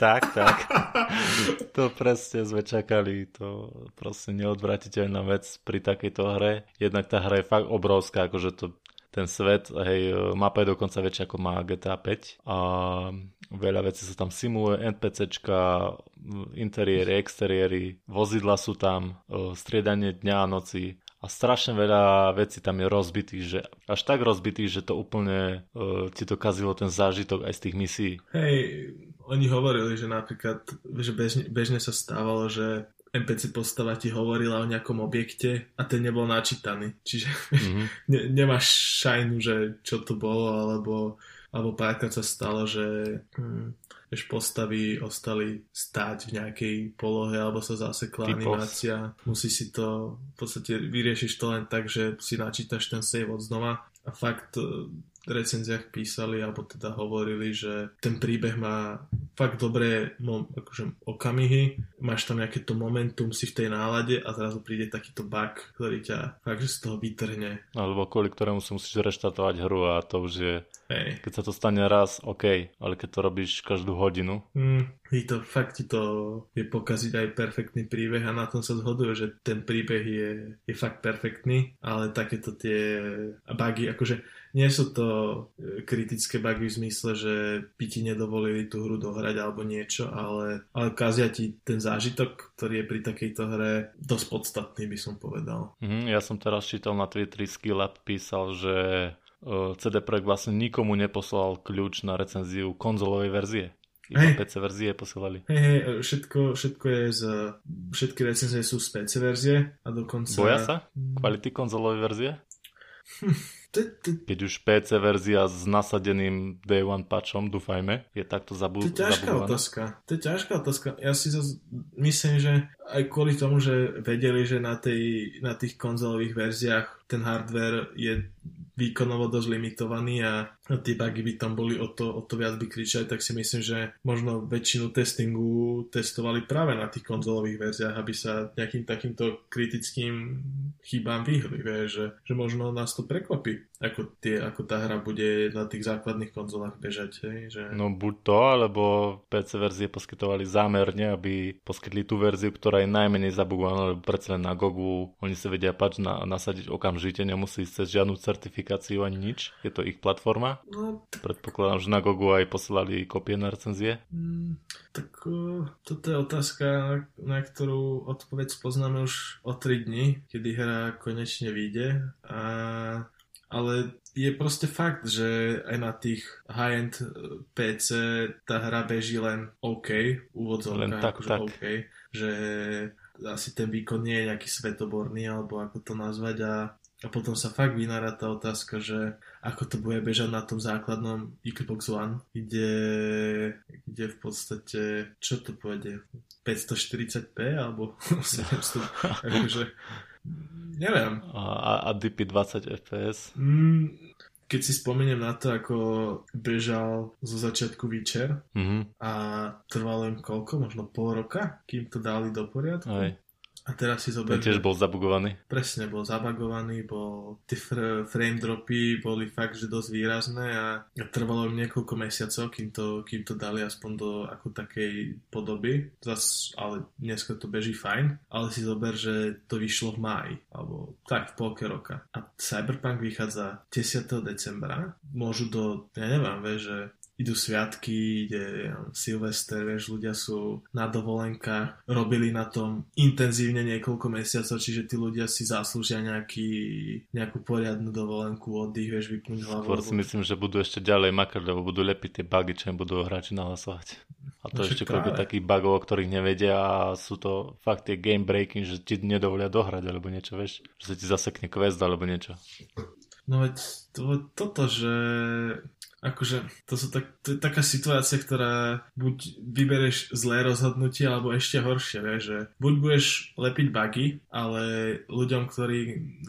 tak, tak. to presne sme čakali. To proste neodvratiteľná vec pri takejto hre. Jednak tá hra je fakt obrovská, akože to ten svet, hej, mapa je dokonca väčšia ako má GTA 5 a veľa vecí sa tam simuluje, NPCčka, interiéry, exteriéry, vozidla sú tam, striedanie dňa a noci, a strašne veľa vecí tam je rozbitých, že až tak rozbitých, že to úplne uh, ti dokazilo ten zážitok aj z tých misií. Hej, oni hovorili, že napríklad, že bežne, bežne sa stávalo, že NPC postava ti hovorila o nejakom objekte a ten nebol načítaný. Čiže mm-hmm. ne, nemáš šajnu, že čo to bolo, alebo, alebo párkrát sa stalo, že hm, vieš, postavy ostali stáť v nejakej polohe alebo sa zasekla Typos. animácia. Musí si to, v podstate vyriešiš to len tak, že si načítaš ten save od znova a fakt recenziách písali, alebo teda hovorili, že ten príbeh má fakt dobré akože, okamihy, máš tam nejaké to momentum, si v tej nálade a zrazu príde takýto bug, ktorý ťa fakt že z toho vytrhne. Alebo kvôli ktorému si musíš reštartovať hru a to už je Hey. Keď sa to stane raz, OK, ale keď to robíš každú hodinu. Mm, to, fakt ti to je pokaziť aj perfektný príbeh a na tom sa zhoduje, že ten príbeh je, je fakt perfektný, ale takéto tie bugy, akože nie sú to e, kritické bugy v zmysle, že by ti nedovolili tú hru dohrať alebo niečo, ale, ale kazia ti ten zážitok, ktorý je pri takejto hre dosť podstatný, by som povedal. Mm, ja som teraz čítal na Twitteri Skillab písal, že CD Projekt vlastne nikomu neposlal kľúč na recenziu konzolovej verzie. Iba hey. PC verzie posielali. Hej, hej, všetko, všetko je z... Všetky recenzie sú z PC verzie a dokonca... Boja sa? Kvality konzolovej verzie? Keď už PC verzia s nasadeným Day One patchom, dúfajme, je takto zabudovaná. To je ťažká zabudovaná. otázka. To je ťažká otázka. Ja si zase myslím, že aj kvôli tomu, že vedeli, že na, tej, na tých konzolových verziách ten hardware je výkonovo dosť limitovaný a tie bugy by tam boli o to, o to viac by kričali, tak si myslím, že možno väčšinu testingu testovali práve na tých konzolových verziách, aby sa nejakým takýmto kritickým chybám vyhli, vie, že, že možno nás to prekvapí, ako, tie, ako tá hra bude na tých základných konzolách bežať. Hej, že... No buď to, alebo PC verzie poskytovali zámerne, aby poskytli tú verziu, ktorá je najmenej zabugovaná, lebo predsa len na Gogu oni sa vedia pač na, nasadiť okamžite, nemusí cez žiadnu certifikáciu ani nič, je to ich platforma. No, Predpokladám, že na Gogu aj posielali kopie na recenzie. Mm, tak uh, toto je otázka, na ktorú odpoveď poznáme už o 3 dní, kedy hra konečne vyjde. A, ale je proste fakt, že aj na tých high-end PC tá hra beží len OK, úvodzovka, len tak, akože tak. OK, že asi ten výkon nie je nejaký svetoborný, alebo ako to nazvať a a potom sa fakt vynára tá otázka, že ako to bude bežať na tom základnom Xbox One, kde, kde v podstate, čo to pôjde, 540p alebo 700, akože, neviem. A, a DP 20 FPS? Mm, keď si spomeniem na to, ako bežal zo začiatku Witcher mm-hmm. a trvalo im koľko, možno pol roka, kým to dali do poriadku. Aj. A teraz si zober... tiež bol zabugovaný. Presne, bol zabagovaný, bol... Tie fr- frame dropy boli fakt, že dosť výrazné a trvalo im niekoľko mesiacov, kým to, kým to dali aspoň do ako takej podoby. Zas, ale dneska to beží fajn, ale si zober, že to vyšlo v máji, alebo tak v polke roka. A Cyberpunk vychádza 10. decembra. Môžu do, ja neviem, vieš, že idú sviatky, ide Silvester, vieš, ľudia sú na dovolenkách, robili na tom intenzívne niekoľko mesiacov, čiže tí ľudia si zaslúžia nejaký, nejakú poriadnu dovolenku, oddych, vieš, vypnúť hlavu. Skôr si myslím, že budú ešte ďalej makať, lebo budú lepiť tie bugy, čo im budú hráči nahlasovať. A to no, ešte koľko takých bugov, o ktorých nevedia a sú to fakt tie game breaking, že ti nedovolia dohrať alebo niečo, vieš, že sa ti zasekne quest alebo niečo. No veď to, toto, že akože to, sú tak, to je taká situácia, ktorá buď vybereš zlé rozhodnutie, alebo ešte horšie, vieš, že buď budeš lepiť bugy, ale ľuďom, ktorí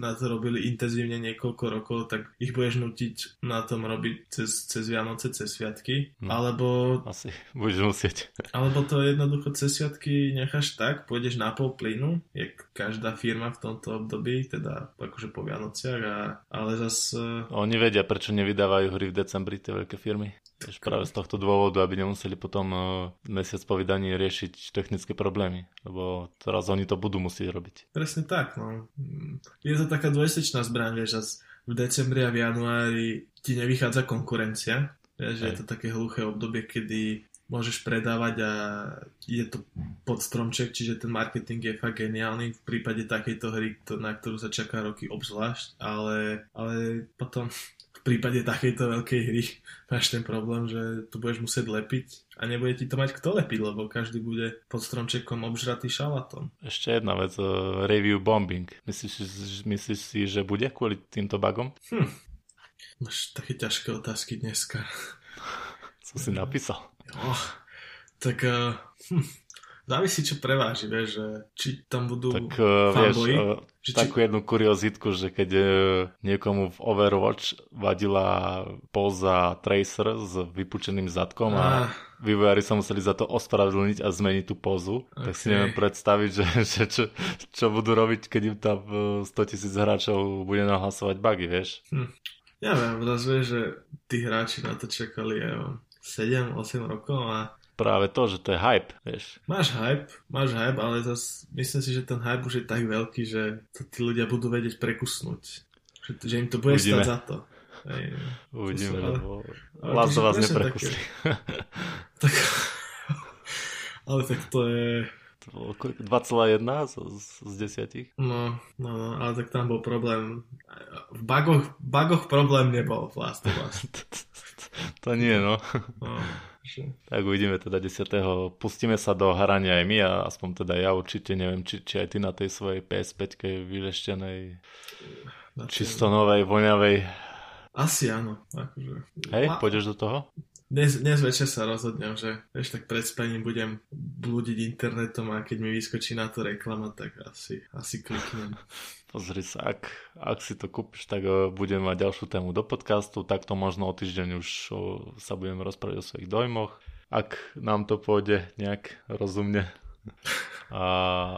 na to robili intenzívne niekoľko rokov, tak ich budeš nutiť na tom robiť cez, cez Vianoce, cez Sviatky, no, alebo... Asi budeš musieť. Alebo to jednoducho cez Sviatky necháš tak, pôjdeš na pol plynu, jak každá firma v tomto období, teda akože po Vianociach, a, ale zase... Oni vedia, prečo nevydávajú hry v decembri tie veľké firmy. Tež práve z tohto dôvodu, aby nemuseli potom uh, mesiac po vydaní riešiť technické problémy, lebo teraz oni to budú musieť robiť. Presne tak, no. Je to taká dvojsečná zbraň, vieš, v decembri a v januári ti nevychádza konkurencia, vieš, že je to také hluché obdobie, kedy môžeš predávať a je to pod stromček, čiže ten marketing je fakt geniálny v prípade takejto hry, na ktorú sa čaká roky obzvlášť, ale, ale potom prípade takejto veľkej hry máš ten problém, že to budeš musieť lepiť a nebude ti to mať kto lepiť, lebo každý bude pod stromčekom obžratý šalatom. Ešte jedna vec, uh, review bombing. Myslíš, myslíš si, že bude kvôli týmto bugom? Hm. Máš také ťažké otázky dneska. Co si napísal? Jo, tak uh, hm, závisí, čo preváži, vieš, že či tam budú tak, uh, fanboy, vieš, uh, že takú či... jednu kuriozitku, že keď uh, niekomu v Overwatch vadila poza Tracer s vypučeným zadkom ah. a vývojári sa museli za to ospravedlniť a zmeniť tú pozu, okay. tak si neviem predstaviť, že, že čo, čo budú robiť, keď im tam 100 tisíc hráčov bude nahlasovať bugy, vieš? Hm. Ja viem, vieš, že tí hráči na to čakali aj 7-8 rokov a práve to, že to je hype, vieš. Máš hype, máš hype, ale zas myslím si, že ten hype už je tak veľký, že to tí ľudia budú vedieť prekusnúť. Že, že im to bude Uvidíme. stať za to. Hej, Uvidíme, to lebo Lazo vás neprekusli. tak, ale tak to je... 2,1 z, z 10? No, no, no, ale tak tam bol problém v bagoch, bagoch problém nebol v Last of Us. to nie, no. no tak uvidíme teda 10. Pustíme sa do hrania aj my a aspoň teda ja určite neviem, či, či aj ty na tej svojej PS5 vyleštenej čisto novej, voňavej. Asi áno. Akože... Hej, Ma... pôjdeš do toho? Dnes, dnes večer sa rozhodnem, že ešte tak pred spaním budem blúdiť internetom a keď mi vyskočí na to reklama, tak asi, asi kliknem. Pozri sa, ak, ak si to kúpiš, tak uh, budeme mať ďalšiu tému do podcastu, takto možno o týždeň už sa budeme rozprávať o svojich dojmoch, ak nám to pôjde nejak rozumne. A,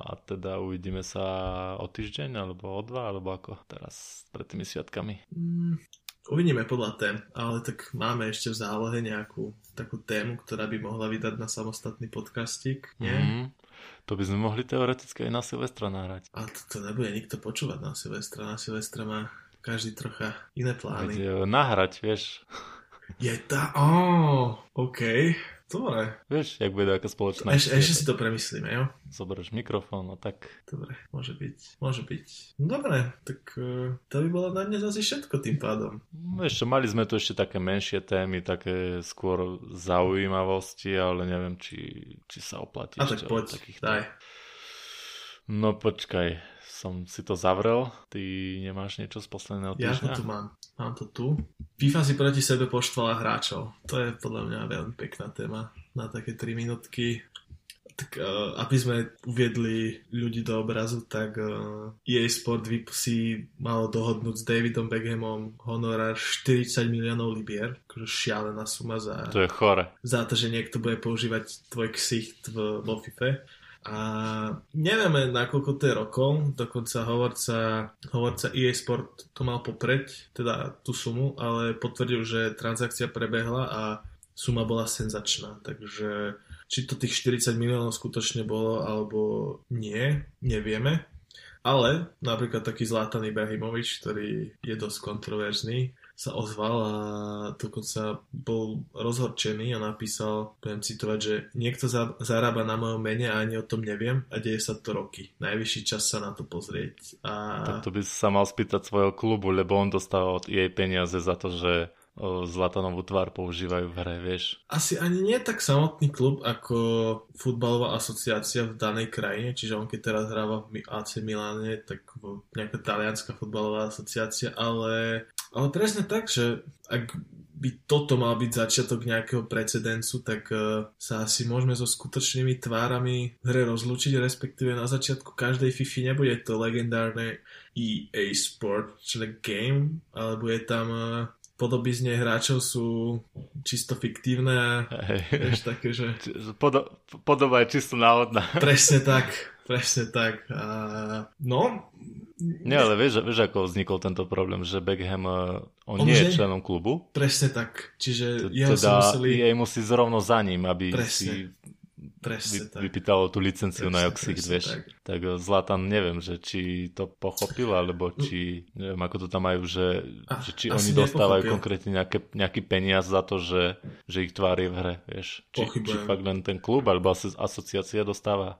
a teda uvidíme sa o týždeň, alebo o dva, alebo ako teraz pred tými sviatkami. Mm, uvidíme podľa tém, ale tak máme ešte v zálohe nejakú takú tému, ktorá by mohla vydať na samostatný podcastik, nie? Mm-hmm. To by sme mohli teoreticky aj na Silvestra nahrať. A to, to nebude nikto počúvať na Silvestra. Na Silvestra má každý trocha iné plány. Veď, nahrať, vieš. Je tá... Oh, OK. Dobre. Vieš, jak bude taká spoločná... Eš, ešte si to premyslíme, jo? Zoberieš mikrofón a tak. Dobre, môže byť. Môže byť. Dobre, tak uh, to by bolo na dnes asi všetko tým pádom. No ešte mali sme tu ešte také menšie témy, také skôr zaujímavosti, ale neviem, či, či sa oplatí. A tak poď, takých daj. No počkaj, som si to zavrel. Ty nemáš niečo z posledného týždňa? Ja to tu mám. Mám to tu. FIFA si proti sebe poštvala hráčov. To je podľa mňa veľmi pekná téma na také 3 minútky. Tak uh, aby sme uviedli ľudí do obrazu, tak uh, EA Sport si malo dohodnúť s Davidom Beckhamom honorár 40 miliónov libier, akože šialená suma za, to je chore. za to, že niekto bude používať tvoj ksicht v, vo FIFA. A nevieme, nakoľko to je rokov, dokonca hovorca, hovorca EA Sport to mal popreť, teda tú sumu, ale potvrdil, že transakcia prebehla a suma bola senzačná, takže či to tých 40 miliónov skutočne bolo alebo nie, nevieme. Ale napríklad taký Zlatan Ibrahimovič, ktorý je dosť kontroverzný, sa ozval a dokonca bol rozhorčený a napísal, budem citovať, že niekto za, zarába na mojom mene a ani o tom neviem a deje sa to roky. Najvyšší čas sa na to pozrieť. A... Tak to by sa mal spýtať svojho klubu, lebo on dostal od jej peniaze za to, že Zlatanovú tvár používajú v hre, vieš? Asi ani nie tak samotný klub ako futbalová asociácia v danej krajine, čiže on keď teraz hráva v AC Miláne, tak nejaká talianská futbalová asociácia, ale ale presne tak, že ak by toto mal byť začiatok nejakého precedencu, tak uh, sa asi môžeme so skutočnými tvárami v hre rozlúčiť, respektíve na začiatku každej FIFA nebude to legendárne EA Sport, game, ale bude tam uh, podobizne hráčov sú čisto fiktívne a vieš také, že... Podo- podoba je čisto náhodná. Presne tak, presne tak. A, no, nie, ale vieš, vieš, ako vznikol tento problém, že Beckham, eh, on, on nie je členom klubu. Presne tak. Čiže jeho teda museli... jej musí zrovno za ním, aby presne. si Presne vy, tak. vypýtalo tú licenciu presne, na Joxich, vieš. Tak. tak eh, Zlatan neviem, že či to pochopil, alebo či, neviem, ako to tam majú, že, A, že či oni dostávajú nepochopil. konkrétne nejaké, nejaký peniaz za to, že, že ich tvár je v hre, vieš. Či, či fakt len ten klub, alebo asociácia dostáva.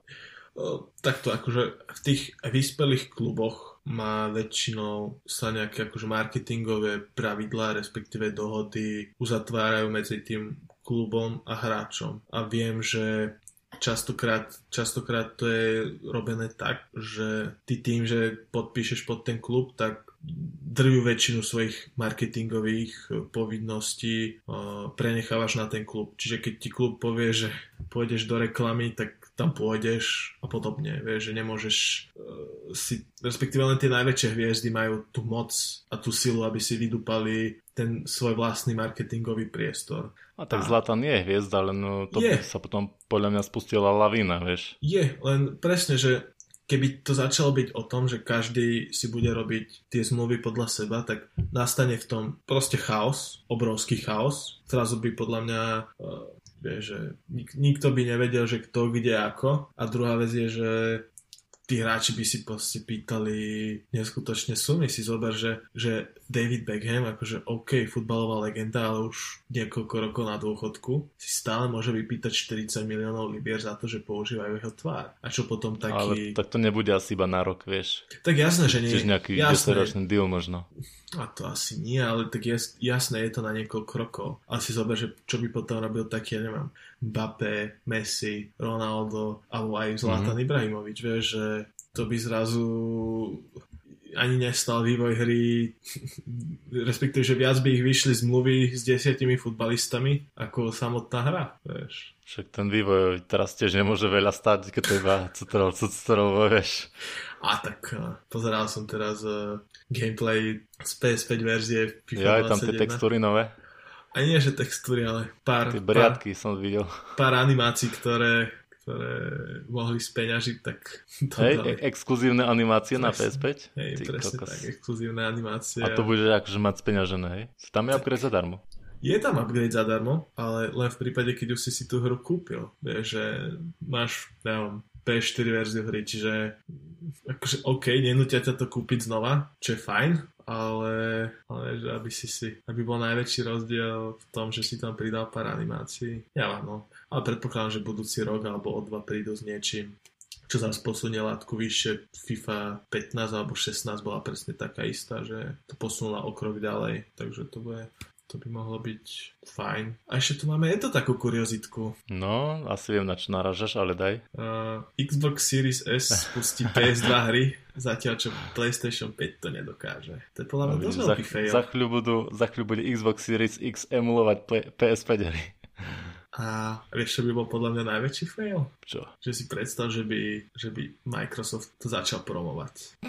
takto akože v tých vyspelých kluboch má väčšinou sa nejaké akože marketingové pravidlá, respektíve dohody uzatvárajú medzi tým klubom a hráčom. A viem, že častokrát, častokrát to je robené tak, že ty tým, že podpíšeš pod ten klub, tak drvú väčšinu svojich marketingových povinností prenechávaš na ten klub. Čiže keď ti klub povie, že pôjdeš do reklamy, tak tam pôjdeš a podobne. Vieš, že nemôžeš uh, si, respektíve len tie najväčšie hviezdy majú tú moc a tú silu, aby si vydupali ten svoj vlastný marketingový priestor. A tak a... Zlatan je hviezda, len no, to je. sa potom podľa mňa spustila lavína, vieš. Je, len presne, že keby to začalo byť o tom, že každý si bude robiť tie zmluvy podľa seba, tak nastane v tom proste chaos, obrovský chaos. Zrazu by podľa mňa uh, Vieš, že nik- nikto by nevedel, že kto, kde, ako. A druhá vec je, že tí hráči by si proste pýtali neskutočne sumy. Si zober, že, že David Beckham, akože OK, futbalová legenda, ale už niekoľko rokov na dôchodku, si stále môže vypýtať 40 miliónov libier za to, že používajú jeho tvár. A čo potom taký... Ale tak to nebude asi iba na rok, vieš. Tak jasné, že nie. Čiže nejaký 10-ročný deal možno. A to asi nie, ale tak jas, jasné je to na niekoľko rokov. Asi zober, že čo by potom robil taký, ja neviem, Mbappé, Messi, Ronaldo, alebo aj Zlatan mm-hmm. Ibrahimovič, vieš, že to by zrazu ani nestal vývoj hry, respektíve, že viac by ich vyšli zmluvy s desiatimi futbalistami ako samotná hra, vieš. Však ten vývoj teraz tiež nemôže veľa stať, keď to iba cutrol, cutrol, vieš. A tak pozeral som teraz uh, gameplay z PS5 verzie FIFA Ja, aj tam tie textúry nové. A nie, že textúry, ale pár... Tie briadky pár, som videl. Pár animácií, ktoré, ktoré mohli speňažiť, tak to Hej, dali. exkluzívne animácie presne, na PS5? Hej, Ty presne kokos. tak, exkluzívne animácie. A to bude akože mať speňažené, hej? Tam je upgrade zadarmo. Je tam upgrade zadarmo, ale len v prípade, keď už si si tú hru kúpil. Vieš, že máš, neviem, PS4 verziu hry, čiže akože OK, nenútia ťa to kúpiť znova, čo je fajn, ale, ale že aby si si, aby bol najväčší rozdiel v tom, že si tam pridal pár animácií. Ja no. Ale predpokladám, že budúci rok alebo o dva prídu s niečím, čo zase posunie látku vyššie. FIFA 15 alebo 16 bola presne taká istá, že to posunula o krok ďalej, takže to bude to by mohlo byť fajn. A ešte tu máme je to takú kuriozitku. No, asi viem, na čo naražaš, ale daj. Uh, Xbox Series S spustí PS2 hry, zatiaľ čo PlayStation 5 to nedokáže. To je podľa mňa no, dosť veľký fail. Za chvíľu, budú, za chvíľu bude Xbox Series X emulovať PS5 hry. A vieš, čo by bol podľa mňa najväčší fail? Čo? Že si predstav, že by, že by Microsoft to začal promovať.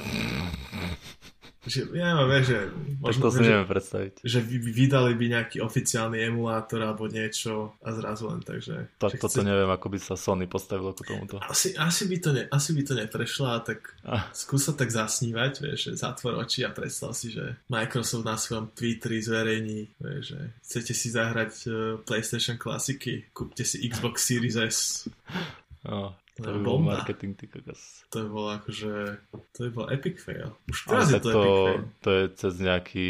Že, ja neviem, že... Možno, to si neviem predstaviť. Že vydali by nejaký oficiálny emulátor alebo niečo a zrazu len tak, že... Tak toto chce... neviem, ako by sa Sony postavilo k tomuto. Asi, asi, by, to ne, asi by to neprešlo, tak ah. skúsa tak zasnívať, vieš, že zatvor oči a predstav si, že Microsoft na svojom Twitteri zverejní, vieš, že chcete si zahrať uh, PlayStation klasiky, kúpte si Xbox Series S. Oh, to by bol marketing, ty kokos. To by bol akože, to by bol epic fail. Už teraz je to, to epic fail. To je cez nejaký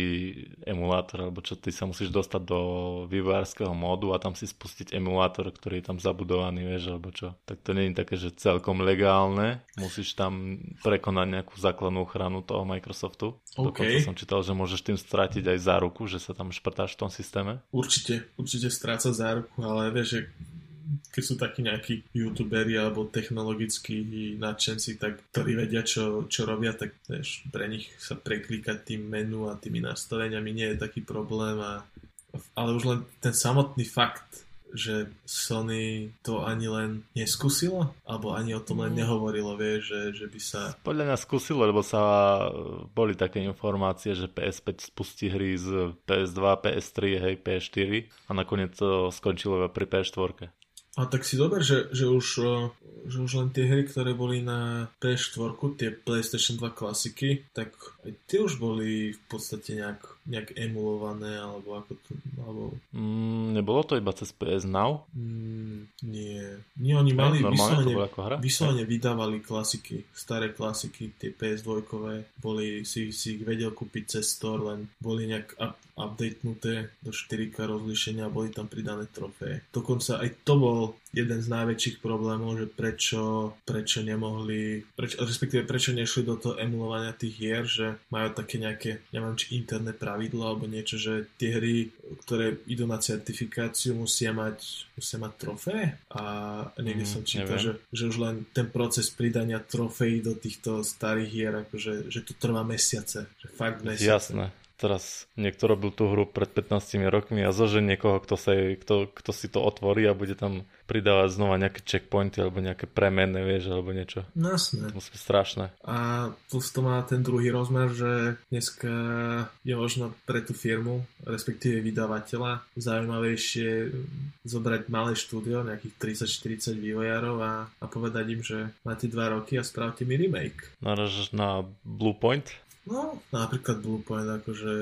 emulátor, alebo čo ty sa musíš dostať do vývojárskeho módu a tam si spustiť emulátor, ktorý je tam zabudovaný, vieš, alebo čo. Tak to nie je také, že celkom legálne. Musíš tam prekonať nejakú základnú ochranu toho Microsoftu. Okay. Dokonca som čítal, že môžeš tým strátiť aj záruku, že sa tam šprtáš v tom systéme. Určite, určite stráca záruku, ale vieš, že keď sú takí nejakí youtuberi alebo technologickí nadšenci, tak ktorí vedia, čo, čo robia, tak vieš, pre nich sa preklikať tým menu a tými nastaveniami nie je taký problém. A, ale už len ten samotný fakt, že Sony to ani len neskúsilo? Alebo ani o tom len nehovorilo, vie, že, že by sa... Podľa mňa skúsilo, lebo sa boli také informácie, že PS5 spustí hry z PS2, PS3, hej, PS4 a nakoniec to skončilo pri PS4. A tak si dober, že, že, už, že už len tie hry, ktoré boli na PS4, tie PlayStation 2 klasiky, tak aj tie už boli v podstate nejak nejak emulované, alebo ako to, alebo... Mm, nebolo to iba cez PS Now? Mm, nie. Nie, oni mali no, vyslovene, ako hra? vyslovene vydávali klasiky, staré klasiky, tie PS2 boli, si, si ich vedel kúpiť cez store, len boli nejak up, updatenuté do 4K rozlišenia a boli tam pridané trofeje. Dokonca aj to bol jeden z najväčších problémov, že prečo, prečo nemohli, prečo, respektíve prečo nešli do toho emulovania tých hier, že majú také nejaké, neviem či interné pravidlo alebo niečo, že tie hry, ktoré idú na certifikáciu, musia mať, musia mať trofé a niekde mm, som čítal, že, že už len ten proces pridania trofejí do týchto starých hier, akože, že to trvá mesiace, že fakt mesiace. Jasné teraz niekto robil tú hru pred 15 rokmi a zože niekoho, kto, sa kto, kto si to otvorí a bude tam pridávať znova nejaké checkpointy alebo nejaké premenné, vieš, alebo niečo. No jasné. To musí byť strašné. A plus to má ten druhý rozmer, že dneska je možno pre tú firmu, respektíve vydavateľa, zaujímavejšie zobrať malé štúdio, nejakých 30-40 vývojárov a, a povedať im, že máte dva roky a spravte mi remake. Naražaš na Bluepoint? No, napríklad Bluepoint, akože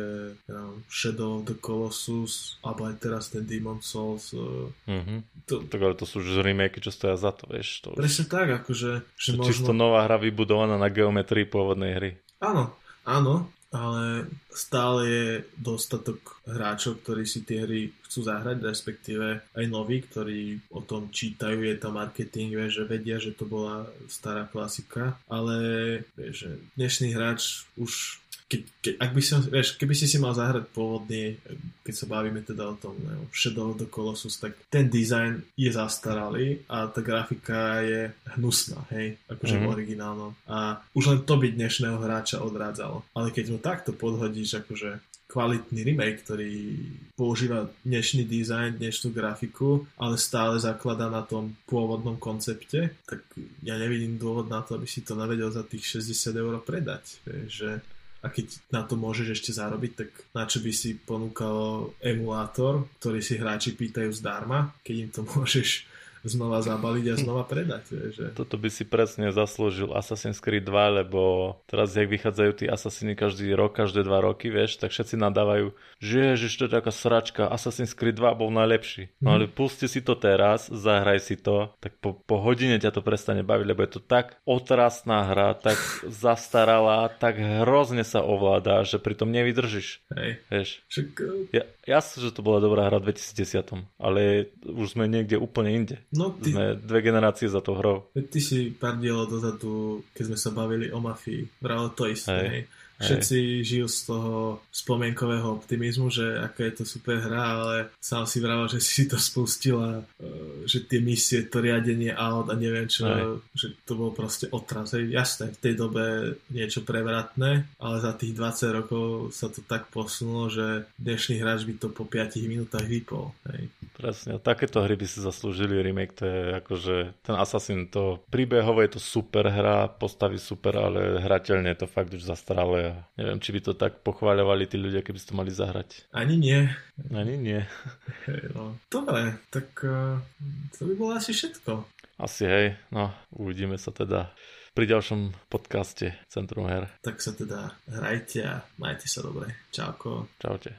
ja, Shadow of the Colossus, alebo aj teraz ten Demon Souls. Mm-hmm. To, tak ale to sú už remake, čo stoja za to, vieš. To Presne už... tak, akože... Že to možno... čisto nová hra vybudovaná na geometrii pôvodnej hry. Áno, áno, ale stále je dostatok hráčov, ktorí si tie hry chcú zahrať, respektíve aj noví, ktorí o tom čítajú, je tam marketing, vie, že vedia, že to bola stará klasika, ale vie, že dnešný hráč už keď, keď, ak by si, vieš, keby si si mal zahrať pôvodný, keď sa bavíme teda o tom neviem, Shadow of the Colossus, tak ten dizajn je zastaralý a tá grafika je hnusná, hej, akože mm-hmm. v originálnom. A už len to by dnešného hráča odrádzalo. Ale keď mu takto podhodíš akože kvalitný remake, ktorý používa dnešný dizajn, dnešnú grafiku, ale stále zaklada na tom pôvodnom koncepte, tak ja nevidím dôvod na to, aby si to navedel za tých 60 eur predať. Že a keď na to môžeš ešte zarobiť, tak na čo by si ponúkal emulátor, ktorý si hráči pýtajú zdarma, keď im to môžeš znova zabaliť a znova predať. Že... Toto by si presne zaslúžil Assassin's Creed 2, lebo teraz, jak vychádzajú tí Assassiny každý rok, každé dva roky, vieš, tak všetci nadávajú, že ježiš, to je taká sračka, Assassin's Creed 2 bol najlepší. No ale mhm. pusti si to teraz, zahraj si to, tak po, po hodine ťa to prestane baviť, lebo je to tak otrasná hra, tak zastaralá, tak hrozne sa ovláda, že pritom nevydržíš. Hej. Vieš. Však... Ja, jasne, že to bola dobrá hra v 2010, ale už sme niekde úplne inde. No, ty... Sme dve generácie za to hrou. Ty si pár dielov dozadu, keď sme sa bavili o mafii, vralo to isté. Hej. Všetci Hej. žijú z toho spomienkového optimizmu, že aká je to super hra, ale sám si vravel, že si to spustil a e, že tie misie, to riadenie aut a neviem čo, Hej. že to bol proste otras. Hej. Jasné, v tej dobe niečo prevratné, ale za tých 20 rokov sa to tak posunulo, že dnešný hráč by to po 5 minútach vypol. Hej. Presne, takéto hry by si zaslúžili remake, to je akože ten Assassin, to príbehové je to super hra, postavy super, ale hrateľne je to fakt už zastaralé neviem, či by to tak pochváľovali tí ľudia, keby ste to mali zahrať. Ani nie. Ani nie. no. Dobre, tak uh, to by bolo asi všetko. Asi hej, no uvidíme sa teda pri ďalšom podcaste Centrum her. Tak sa teda hrajte a majte sa dobre. Čauko. Čaute.